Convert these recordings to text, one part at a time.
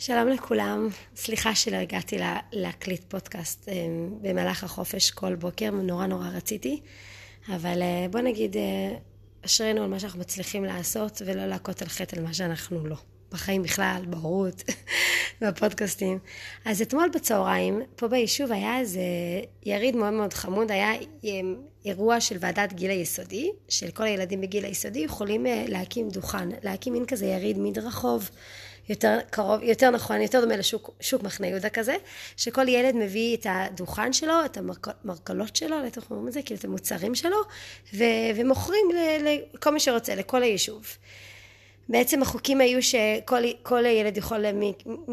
שלום לכולם, סליחה שלא הגעתי להקליט פודקאסט אה, במהלך החופש כל בוקר, נורא נורא רציתי, אבל אה, בוא נגיד, אה, אשרינו על מה שאנחנו מצליחים לעשות ולא להכות על חטא על מה שאנחנו לא. בחיים בכלל, בהורות, בפודקאסטים. אז אתמול בצהריים, פה ביישוב היה איזה יריד מאוד מאוד חמוד, היה אירוע של ועדת גיל היסודי, של כל הילדים בגיל היסודי יכולים להקים דוכן, להקים מין כזה יריד מדרחוב. יותר קרוב, יותר נכון, יותר דומה לשוק מחנה יהודה כזה, שכל ילד מביא את הדוכן שלו, את המרכלות שלו, איך אומרים את זה, כאילו את המוצרים שלו, ו- ומוכרים לכל מי שרוצה, לכל היישוב. בעצם החוקים היו שכל ילד יכול,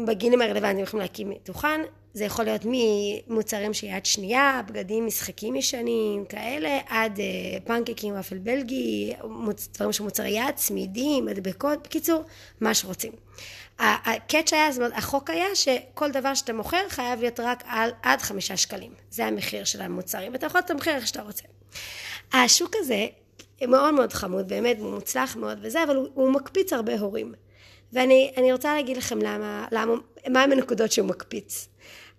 בגילים הרלוונטיים יכולים להקים דוכן, זה יכול להיות ממוצרים של יד שנייה, בגדים, משחקים ישנים, כאלה, עד uh, פנקקים, ופל בלגי, מוצ... דברים של מוצרי יד, צמידים, מדבקות, בקיצור, מה שרוצים. הקאץ' היה, זאת אומרת, החוק היה שכל דבר שאתה מוכר חייב להיות רק על, עד חמישה שקלים. זה המחיר של המוצרים, אתה יכול לתמחר איך שאתה רוצה. השוק הזה מאוד מאוד חמוד, באמת, הוא מוצלח מאוד וזה, אבל הוא, הוא מקפיץ הרבה הורים. ואני רוצה להגיד לכם למה, למה, מה הם הנקודות שהוא מקפיץ.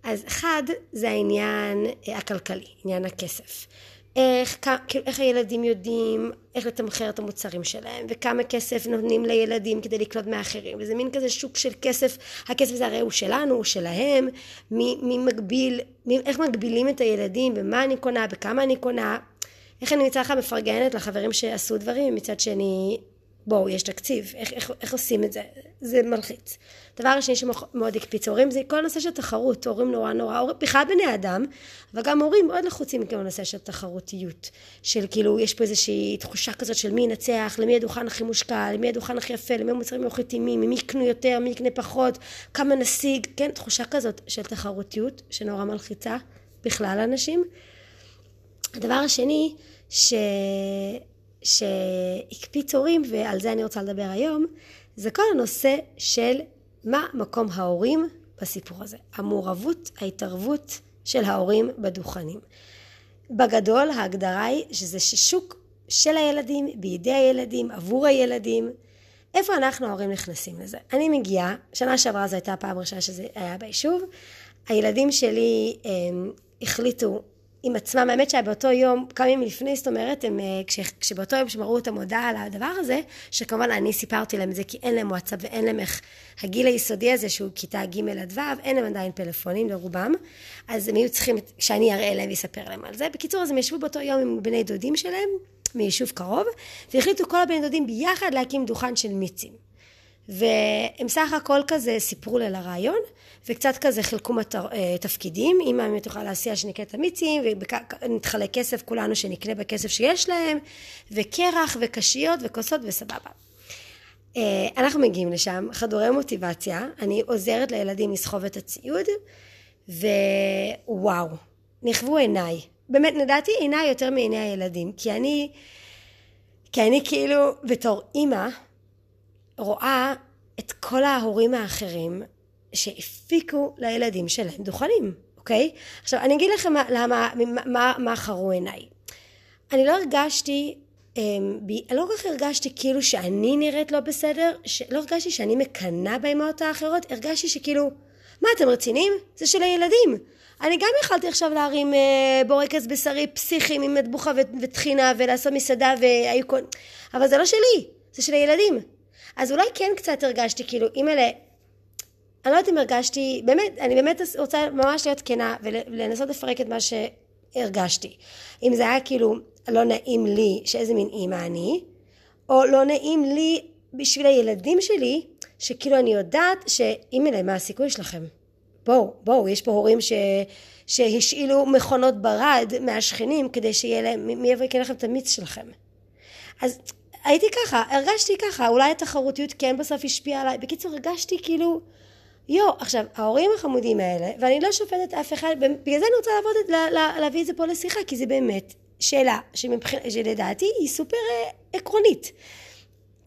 אז אחד, זה העניין אה, הכלכלי, עניין הכסף. איך, כאילו, איך הילדים יודעים איך לתמחר את המוצרים שלהם וכמה כסף נותנים לילדים כדי לקלוט מאחרים וזה מין כזה שוק של כסף הכסף הזה הרי הוא שלנו הוא שלהם. מי, מי מגביל מי, איך מגבילים את הילדים במה אני קונה בכמה אני קונה? איך אני מצד אחד מפרגנת לחברים שעשו דברים מצד שני בואו, יש תקציב, איך, איך, איך עושים את זה? זה מלחיץ. דבר השני שמאוד הקפיץ הורים זה כל הנושא של תחרות, הורים נורא נורא, הורים, בכלל בני אדם, אבל גם הורים מאוד לחוצים מכל הנושא של תחרותיות, של כאילו יש פה איזושהי תחושה כזאת של מי ינצח, למי הדוכן הכי מושקע, למי הדוכן הכי יפה, למי המוצרים הכי טעימים, מי יקנו יותר, מי יקנה פחות, כמה נשיג, כן, תחושה כזאת של תחרותיות שנורא מלחיצה בכלל אנשים. הדבר השני, ש... שהקפיץ הורים, ועל זה אני רוצה לדבר היום, זה כל הנושא של מה מקום ההורים בסיפור הזה. המעורבות, ההתערבות של ההורים בדוכנים. בגדול ההגדרה היא שזה שוק של הילדים, בידי הילדים, עבור הילדים. איפה אנחנו ההורים נכנסים לזה? אני מגיעה, שנה שעברה זו הייתה הפעם הראשונה שזה היה ביישוב, הילדים שלי הם, החליטו עם עצמם, האמת שבאותו יום, כמה ימים לפני, זאת אומרת, הם, אה, כש, כשבאותו יום שמראו את המודעה על הדבר הזה, שכמובן אני סיפרתי להם את זה כי אין להם וואטסאפ ואין להם איך, הגיל היסודי הזה שהוא כיתה ג' עד ו', אין להם עדיין פלאפונים לרובם, אז הם היו צריכים שאני אראה להם ואספר להם על זה. בקיצור, אז הם ישבו באותו יום עם בני דודים שלהם, מיישוב קרוב, והחליטו כל הבני דודים ביחד להקים דוכן של מיצים. והם סך הכל כזה סיפרו לי על הרעיון, וקצת כזה חילקו מטר, אה, תפקידים, אמא באמת תוכל להסיע שנקנה את המיצים, ונתחלק כסף כולנו שנקנה בכסף שיש להם, וקרח וקשיות וכוסות וסבבה. אה, אנחנו מגיעים לשם, חדורי מוטיבציה, אני עוזרת לילדים לסחוב את הציוד, ווואו, נכוו עיניי. באמת, נדעתי עיניי יותר מעיני הילדים, כי אני, כי אני כאילו, בתור אימא, רואה את כל ההורים האחרים שהפיקו לילדים שלהם דוכנים, אוקיי? עכשיו אני אגיד לכם למה, מה, מה, מה חרו עיניי. אני לא הרגשתי, אמ, ב, לא כל כך הרגשתי כאילו שאני נראית לא בסדר, לא הרגשתי שאני מקנאה באמהות האחרות, הרגשתי שכאילו, מה אתם רציניים? זה של הילדים. אני גם יכלתי עכשיו להרים אה, בורקס בשרי פסיכיים עם מטבוחה וטחינה ולעשות מסעדה והיו כל... אבל זה לא שלי, זה של הילדים. אז אולי כן קצת הרגשתי כאילו אימא'לה אני לא יודעת אם הרגשתי, באמת, אני באמת רוצה ממש להיות כנה ולנסות לפרק את מה שהרגשתי. אם זה היה כאילו לא נעים לי שאיזה מין אימא אני, או לא נעים לי בשביל הילדים שלי, שכאילו אני יודעת שאימא'לה, מה הסיכוי שלכם? בואו, בואו, יש פה הורים ש... שהשאילו מכונות ברד מהשכנים כדי שיהיה להם, מי יבוא יקנה לכם את המיץ שלכם. אז הייתי ככה, הרגשתי ככה, אולי התחרותיות כן בסוף השפיעה עליי. בקיצור, הרגשתי כאילו, יו, עכשיו, ההורים החמודים האלה, ואני לא שופטת אף אחד, בגלל זה אני רוצה לעבוד, לה, לה, להביא את זה פה לשיחה, כי זה באמת שאלה שמבח... שלדעתי היא סופר אה, עקרונית.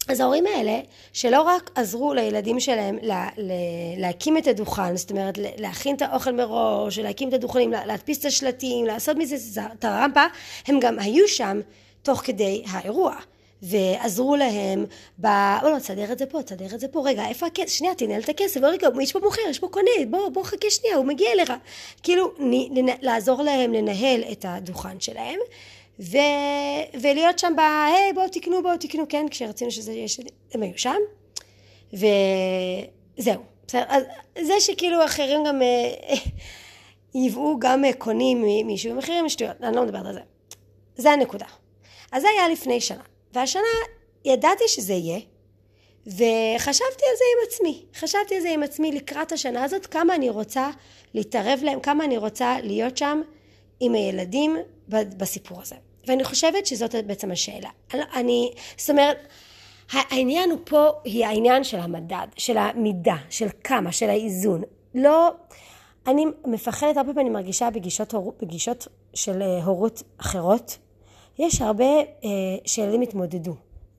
אז ההורים האלה, שלא רק עזרו לילדים שלהם לה, לה, להקים את הדוכן, זאת אומרת להכין את האוכל מראש, להקים את הדוכנים, להדפיס את השלטים, לעשות מזה את הרמפה, הם גם היו שם תוך כדי האירוע. ועזרו להם ב... או לא, תסדר את זה פה, תסדר את זה פה, רגע, איפה הכסף? שנייה, תנהל את הכסף, לא רגע, יש פה מוכר, יש פה קונה, בוא, בוא חכה שנייה, הוא מגיע אליך. כאילו, נ... לעזור להם לנהל את הדוכן שלהם. ו... ולהיות שם ב... היי בואו תקנו בואו תקנו כן כשרצינו שזה יש... הם היו שם וזהו בסדר אז זה שכאילו אחרים גם אה, ייבאו גם אה, קונים מיישובים אחרים שטויות אני לא מדברת על זה זה הנקודה אז זה היה לפני שנה והשנה ידעתי שזה יהיה וחשבתי על זה עם עצמי חשבתי על זה עם עצמי לקראת השנה הזאת כמה אני רוצה להתערב להם כמה אני רוצה להיות שם עם הילדים בסיפור הזה. ואני חושבת שזאת בעצם השאלה. אני, זאת אומרת, העניין הוא פה, היא העניין של המדד, של המידה, של כמה, של האיזון. לא, אני מפחדת, הרבה פעמים אני מרגישה בגישות, בגישות של אה, הורות אחרות, יש הרבה אה, שילדים יתמודדו.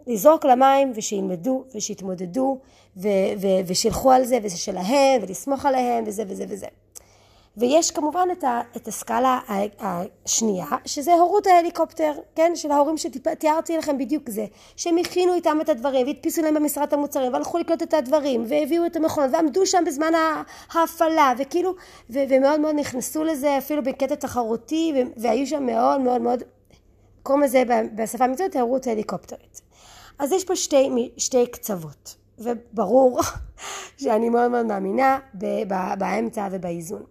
לזרוק למים ושילמדו ושיתמודדו ו- ו- ושילכו על זה וזה שלהם ולסמוך עליהם וזה וזה וזה. ויש כמובן את, ה, את הסקאלה השנייה, שזה הורות ההליקופטר, כן? של ההורים שתיארתי לכם בדיוק זה, שהם הכינו איתם את הדברים, והדפיסו להם במשרד המוצרים, והלכו לקלוט את הדברים, והביאו את המכונות, ועמדו שם בזמן ההפעלה, וכאילו, ו, ומאוד מאוד נכנסו לזה, אפילו בקטע תחרותי, והיו שם מאוד מאוד מאוד, קוראים לזה בשפה המקצועית הורות הליקופטרית. אז יש פה שתי, שתי קצוות, וברור שאני מאוד מאוד מאמינה באמצע ובאיזון.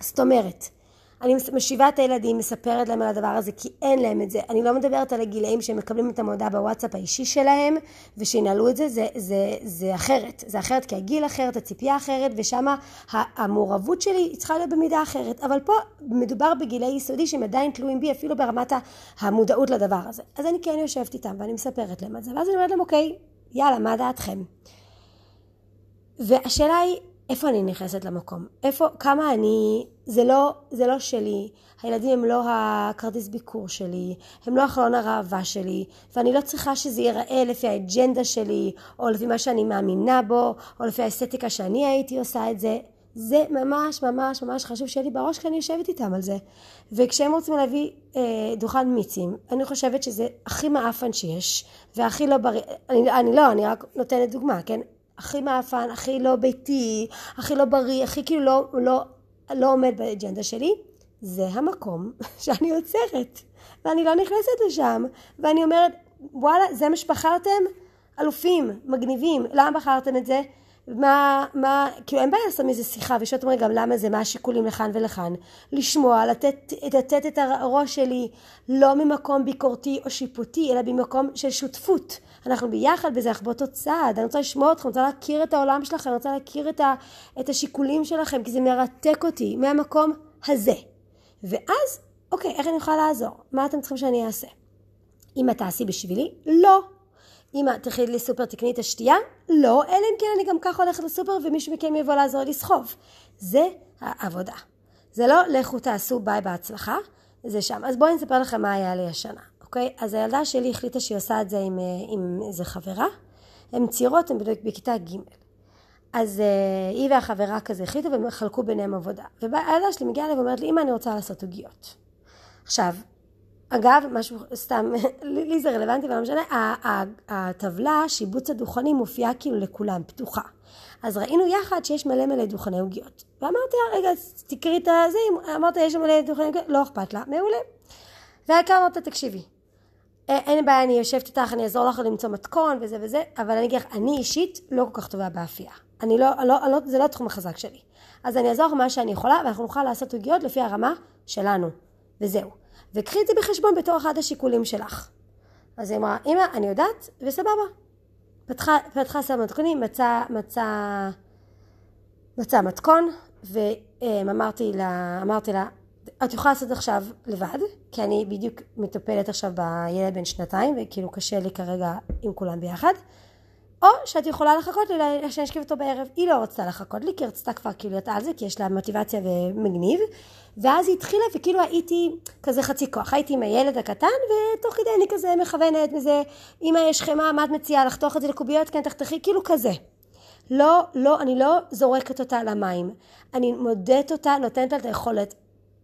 זאת אומרת, אני משיבה את הילדים, מספרת להם על הדבר הזה כי אין להם את זה. אני לא מדברת על הגילאים שהם מקבלים את המודעה בוואטסאפ האישי שלהם ושינהלו את זה, זה, זה, זה אחרת. זה אחרת כי הגיל אחרת, הציפייה אחרת ושם המעורבות שלי צריכה להיות במידה אחרת. אבל פה מדובר בגילי יסודי שהם עדיין תלויים בי אפילו ברמת המודעות לדבר הזה. אז אני כן יושבת איתם ואני מספרת להם על זה ואז אני אומרת להם אוקיי, יאללה, מה דעתכם? והשאלה היא איפה אני נכנסת למקום? איפה, כמה אני, זה לא, זה לא שלי, הילדים הם לא הכרטיס ביקור שלי, הם לא החלון הראווה שלי, ואני לא צריכה שזה ייראה לפי האג'נדה שלי, או לפי מה שאני מאמינה בו, או לפי האסתטיקה שאני הייתי עושה את זה. זה ממש ממש ממש חשוב שיהיה לי בראש כי אני יושבת איתם על זה. וכשהם רוצים להביא אה, דוכן מיצים, אני חושבת שזה הכי מעפן שיש, והכי לא בריא, אני, אני לא, אני רק נותנת דוגמה, כן? הכי מאפן, הכי לא ביתי, הכי לא בריא, הכי כאילו לא, לא, לא עומד באג'נדה שלי, זה המקום שאני עוצרת. ואני לא נכנסת לשם, ואני אומרת, וואלה, זה מה שבחרתם? אלופים, מגניבים, למה בחרתם את זה? מה, מה, כאילו אין בעיה לעשות מזה שיחה ושאלת אומרת גם למה זה, מה השיקולים לכאן ולכאן. לשמוע, לתת, לתת את הראש שלי לא ממקום ביקורתי או שיפוטי, אלא במקום של שותפות. אנחנו ביחד בזה, אנחנו באותו צעד. אני רוצה לשמוע אתכם, אני רוצה להכיר את העולם שלכם, אני רוצה להכיר את, ה, את השיקולים שלכם, כי זה מרתק אותי מהמקום הזה. ואז, אוקיי, איך אני יכולה לעזור? מה אתם צריכים שאני אעשה? אם את תעשי בשבילי? לא. אמא, תלכי לסופר, תקני את השתייה? לא, אלא אם כן אני גם ככה הולכת לסופר ומישהו מכם יבוא לעזור לסחוב. זה העבודה. זה לא לכו תעשו ביי בהצלחה, זה שם. אז בואי נספר לכם מה היה לי השנה, אוקיי? אז הילדה שלי החליטה שהיא עושה את זה עם, אה, עם איזה חברה. הן צעירות, הן בכיתה ג'. אז uh, היא והחברה כזה החליטו והם חלקו ביניהם עבודה. והילדה שלי מגיעה אליי ואומרת לי, אמא, אני רוצה לעשות עוגיות. עכשיו, אגב, משהו סתם, לי זה רלוונטי ולא משנה, הטבלה, שיבוץ הדוכנים מופיעה כאילו לכולם, פתוחה. אז ראינו יחד שיש מלא מלא דוכני עוגיות. ואמרתי לה, רגע, תקראי את הזה, אמרת, יש מלא דוכני עוגיות, לא אכפת לה, מעולה. והעיקר אמרת, תקשיבי, אין בעיה, אני יושבת איתך, אני אעזור לך למצוא מתכון וזה וזה, אבל אני אגיד לך, אני אישית לא כל כך טובה באפייה. אני לא, לא, לא, זה לא התחום החזק שלי. אז אני אעזור לך מה שאני יכולה, ואנחנו נוכל לעשות עוגיות לפי הרמה שלנו. וזהו. וקחי את זה בחשבון בתור אחד השיקולים שלך. אז היא אמרה, אמא, אני יודעת, וסבבה. פתחה, פתחה סל מתכונים, מצא, מצא, מצא מתכון, ואמרתי לה, אמרתי לה, את יכולה לעשות עכשיו לבד, כי אני בדיוק מטפלת עכשיו בילד בן שנתיים, וכאילו קשה לי כרגע עם כולם ביחד. או שאת יכולה לחכות לי שאני אשכב אותו בערב. היא לא רצתה לחכות לי, כי רצתה כבר כאילו להיות על זה, כי יש לה מוטיבציה ומגניב. ואז היא התחילה, וכאילו הייתי כזה חצי כוח. הייתי עם הילד הקטן, ותוך כדי אני כזה מכוונת וזה, אמא יש חמאה, מה את מציעה? לחתוך את זה לקוביות? כן, תחתכי, כאילו כזה. לא, לא, אני לא זורקת אותה למים. אני מודדת אותה, נותנת לה את היכולת.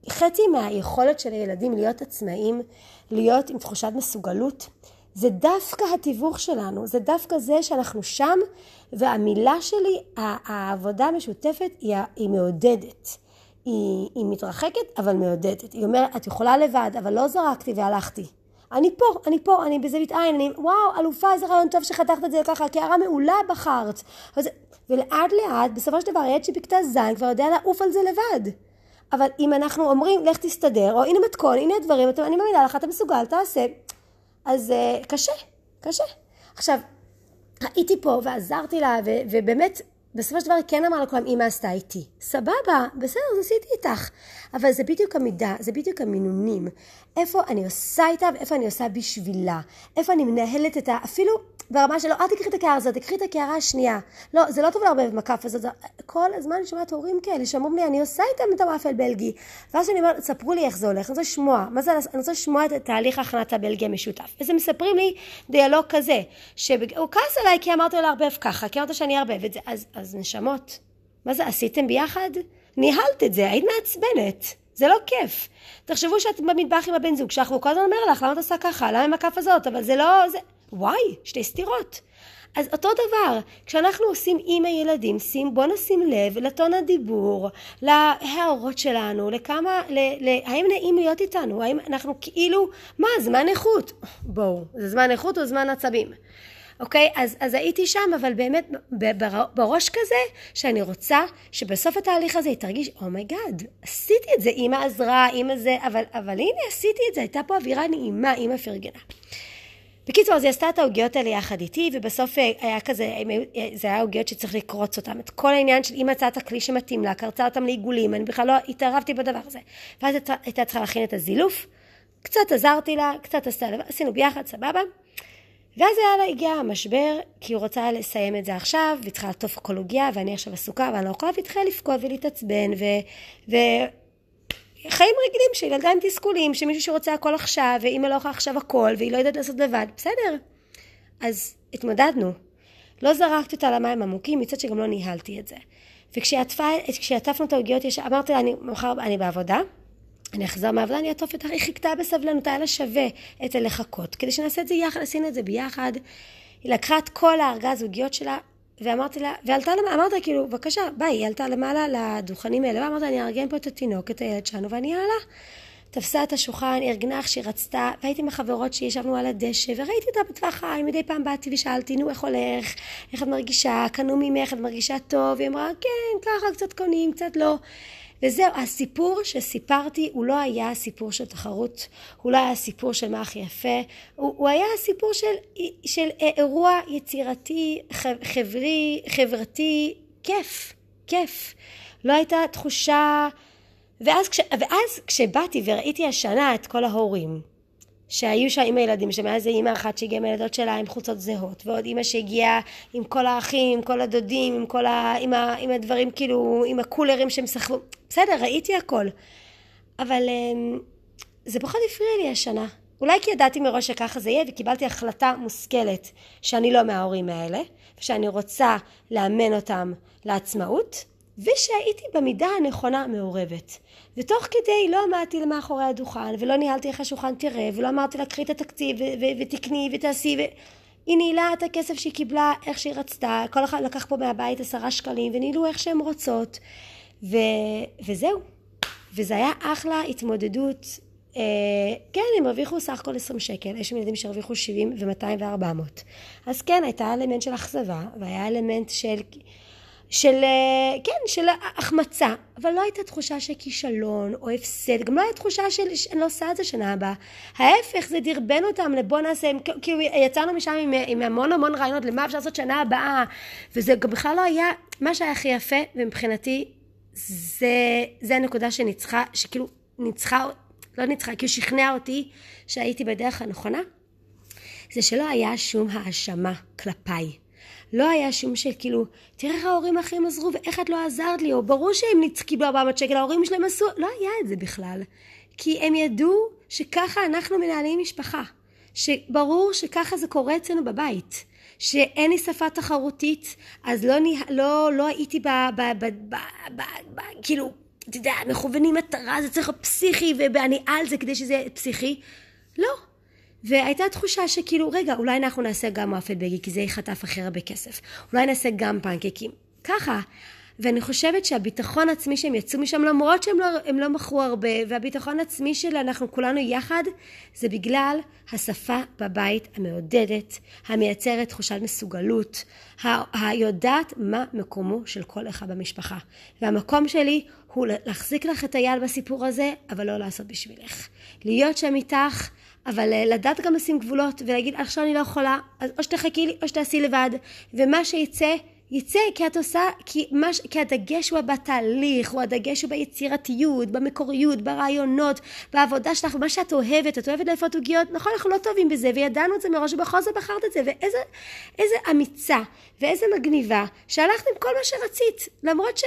חצי מהיכולת של הילדים להיות עצמאיים, להיות עם תחושת מסוגלות, זה דווקא התיווך שלנו, זה דווקא זה שאנחנו שם, והמילה שלי, העבודה המשותפת היא, היא מעודדת. היא, היא מתרחקת, אבל מעודדת. היא אומרת, את יכולה לבד, אבל לא זרקתי והלכתי. אני פה, אני פה, אני בזווית עין, אני, וואו, אלופה, איזה רעיון טוב שחתכת את זה ככה, קערה מעולה בחרת. ולאט לאט, בסופו של דבר, הילד שבכיתה ז' כבר יודע לעוף על זה לבד. אבל אם אנחנו אומרים, לך תסתדר, או הנה מתכון, הנה הדברים, אני מאמינה לך, אתה מסוגל, תעשה. אז uh, קשה, קשה. עכשיו, הייתי פה ועזרתי לה, ו- ובאמת, בסופו של דבר היא כן אמרה לכולם, אמא עשתה איתי. סבבה, בסדר, אז עשיתי איתך. אבל זה בדיוק המידה, זה בדיוק המינונים. איפה אני עושה איתה ואיפה אני עושה בשבילה. איפה אני מנהלת את ה... אפילו ברמה שלו, אל תקחי את הקערה הזאת, תקחי את הקערה השנייה. לא, זה לא טוב לערבב עם הכף הזאת. כל הזמן אני שומעת הורים כאלה שאומרים לי, אני עושה איתם את הוואפל בלגי. ואז אני אומרת, ספרו לי איך זה הולך, אני רוצה לשמוע. מה זה, אני רוצה לשמוע את תהליך הכנת הבלגי המשותף. וזה מספרים לי דיאלוג כזה, שהוא כעס עליי כי אמרתי לו לערבב ככה, כי אמרת שאני אערבב את זה. אז, אז נשמות, מה זה, עשיתם ביחד? ניהלת את זה, היית מעצבנת. זה לא כיף. תחשבו שאת במטבח עם הבן זוג שלך, והוא כל הזמן אומר לך, למה את עושה ככה? למה עם הכף הזאת? אבל זה לא... זה... וואי, שתי סתירות. אז אותו דבר, כשאנחנו עושים עם הילדים, שים, בוא נשים לב לטון הדיבור, להערות שלנו, לכמה, ל, ל, האם נעים להיות איתנו, האם אנחנו כאילו, מה, זמן איכות? בואו, זה זמן איכות או זמן עצבים? אוקיי? אז, אז הייתי שם, אבל באמת בראש כזה, שאני רוצה שבסוף התהליך הזה היא תרגיש, oh my god, עשיתי את זה, אימא עזרה, אימא זה, אבל, אבל הנה עשיתי את זה, הייתה פה אווירה נעימה, אימא פרגנה. בקיצור, אז היא עשתה את העוגיות האלה יחד איתי, ובסוף אה, היה כזה, זה היה עוגיות שצריך לקרוץ אותן. את כל העניין של היא מצאה את הכלי שמתאים לה, קרצה אותם לעיגולים, אני בכלל לא התערבתי בדבר הזה. ואז הייתה צריכה להכין את הזילוף, קצת עזרתי לה, קצת עשתה, עשינו ביחד, סבבה. ואז היה לה הגיע המשבר, כי הוא רוצה לסיים את זה עכשיו, והיא צריכה לעטוף כל עוגיה, ואני עכשיו עסוקה, ואני לא יכולה, והתחילה לבכות ולהתעצבן, ו... ו... חיים רגילים של ילדה עם תסכולים, שמישהו שרוצה הכל עכשיו, ואימא לא יכולה עכשיו הכל, והיא לא יודעת לעשות לבד, בסדר. אז התמודדנו. לא זרקתי אותה למים עמוקים, מצד שגם לא ניהלתי את זה. וכשעטפנו את העוגיות, אמרתי לה, אני מחר, אני בעבודה, אני אחזור מהעבודה, אני אעטוף אותך, היא חיכתה בסבלנות, היה לה שווה את הלחכות, כדי שנעשה את זה יחד, עשינו את זה ביחד. היא לקחה את כל הארגז עוגיות שלה, ואמרתי לה, ועלתה למעלה, אמרת כאילו, בבקשה, ביי, היא עלתה למעלה לדוכנים האלה, ואמרת אני אארגן פה את התינוק, את הילד שלנו, ואני אעלה. תפסה את השולחן, ארגנה איך שהיא רצתה, והייתי עם החברות שישבנו על הדשא, וראיתי אותה בטווח העין, מדי פעם באתי ושאלתי, נו, איך הולך? איך את מרגישה? קנו ממך, את מרגישה טוב? היא אמרה, כן, ככה, קצת קונים, קצת לא. וזהו, הסיפור שסיפרתי הוא לא היה סיפור של תחרות, הוא לא היה סיפור של מה הכי יפה, הוא, הוא היה סיפור של, של אירוע יצירתי, חברי, חברתי, כיף, כיף. לא הייתה תחושה... ואז, כש, ואז כשבאתי וראיתי השנה את כל ההורים, שהיו שם עם הילדים איזה אימא אחת שהגיעה עם הילדות שלה עם חולצות זהות, ועוד אימא שהגיעה עם כל האחים, עם כל הדודים, עם כל ה... עם, ה... עם הדברים כאילו, עם הקולרים שהם סחבו, בסדר, ראיתי הכל. אבל אמ, זה פחות הפריע לי השנה. אולי כי ידעתי מראש שככה זה יהיה, וקיבלתי החלטה מושכלת שאני לא מההורים האלה, ושאני רוצה לאמן אותם לעצמאות, ושהייתי במידה הנכונה מעורבת. ותוך כדי לא עמדתי מאחורי הדוכן, ולא ניהלתי איך השולחן תראה, ולא אמרתי לה קחי את התקציב, ותקני ותעשי, ו... היא ניהלה את הכסף שהיא קיבלה איך שהיא רצתה, כל אחד לקח פה מהבית עשרה שקלים, וניהלו איך שהן רוצות, ו... וזהו. וזה היה אחלה התמודדות. אה, כן, הם הרוויחו סך הכל 20 שקל, יש ילדים שהרוויחו 70 ו-200 ו-400. אז כן, הייתה אלמנט של אכזבה, והיה אלמנט של... של, אה, כן, של החמצה, אבל לא הייתה תחושה של כישלון או הפסד, גם לא הייתה תחושה של אני לא עושה את זה שנה הבאה. ההפך, זה דרבן אותם לבוא נעשה, כאילו יצאנו משם עם, עם המון המון רעיונות למה אפשר לעשות שנה הבאה, וזה גם בכלל לא היה, מה שהיה הכי יפה, ומבחינתי זה, זה הנקודה שניצחה, שכאילו ניצחה, לא ניצחה, כאילו שכנעה אותי שהייתי בדרך הנכונה, זה שלא היה שום האשמה כלפיי. לא היה שום של כאילו, תראה איך ההורים האחרים עזרו ואיך את לא עזרת לי, או ברור שהם קיבלו 400 שקל, ההורים שלהם עשו, לא היה את זה בכלל. כי הם ידעו שככה אנחנו מנהלים משפחה. שברור שככה זה קורה אצלנו בבית. שאין לי שפה תחרותית, אז לא, לא, לא הייתי ב... ב, ב, ב, ב, ב כאילו, אתה יודע, מכוונים מטרה, זה צריך להיות פסיכי, ואני על זה כדי שזה יהיה פסיכי. לא. והייתה תחושה שכאילו, רגע, אולי אנחנו נעשה גם וופל בגי, כי זה יחטף הכי הרבה כסף. אולי נעשה גם פנקקים. ככה. ואני חושבת שהביטחון העצמי שהם יצאו משם, למרות שהם לא, לא מכרו הרבה, והביטחון העצמי של אנחנו כולנו יחד, זה בגלל השפה בבית המעודדת, המייצרת תחושת מסוגלות, היודעת מה מקומו של כל אחד במשפחה. והמקום שלי הוא להחזיק לך את היד בסיפור הזה, אבל לא לעשות בשבילך. להיות שם איתך, אבל אה, לדעת גם לשים גבולות ולהגיד עכשיו אני לא יכולה, אז או שתחכי לי או שתעשי לבד, ומה שיצא יצא כי את עושה, כי, מש, כי הדגש הוא בתהליך, הוא הדגש הוא ביצירתיות, במקוריות, ברעיונות, בעבודה שלך, במה שאת אוהבת, את אוהבת לאפות עוגיות, נכון אנחנו לא טובים בזה וידענו את זה מראש ובכל זאת בחרת את זה. ואיזה אמיצה ואיזה מגניבה שהלכת עם כל מה שרצית למרות ש...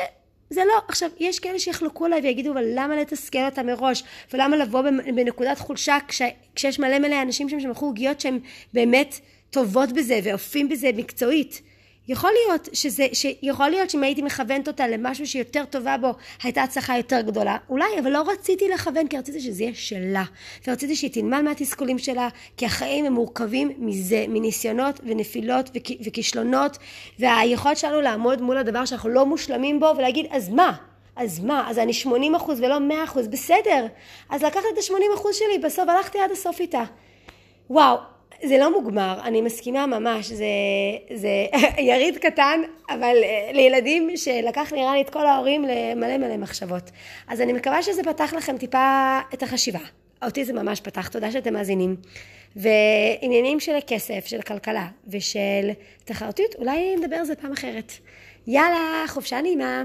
זה לא, עכשיו יש כאלה שיחלקו עליי ויגידו אבל למה לתסכל אותה מראש? ולמה לבוא בנקודת חולשה כש, כשיש מלא מלא אנשים שם שמכרו עוגיות שהם באמת טובות בזה ועופים בזה מקצועית יכול להיות שזה, שיכול להיות שאם הייתי מכוונת אותה למשהו שהיא יותר טובה בו, הייתה הצלחה יותר גדולה. אולי, אבל לא רציתי לכוון, כי רציתי שזה יהיה שלה. ורציתי שהיא תלמד מהתסכולים שלה, כי החיים הם מורכבים מזה, מניסיונות ונפילות וכישלונות, והיכולת שלנו לעמוד מול הדבר שאנחנו לא מושלמים בו, ולהגיד, אז מה? אז מה? אז אני 80 אחוז ולא 100 אחוז, בסדר. אז לקחת את ה-80 אחוז שלי, בסוף הלכתי עד הסוף איתה. וואו, זה לא מוגמר, אני מסכימה ממש, זה, זה יריד קטן, אבל אה, לילדים שלקח נראה לי את כל ההורים למלא מלא מחשבות. אז אני מקווה שזה פתח לכם טיפה את החשיבה. אותי זה ממש פתח, תודה שאתם מאזינים. ועניינים של כסף, של כלכלה ושל תחרותיות, אולי נדבר על זה פעם אחרת. יאללה, חופשה נעימה.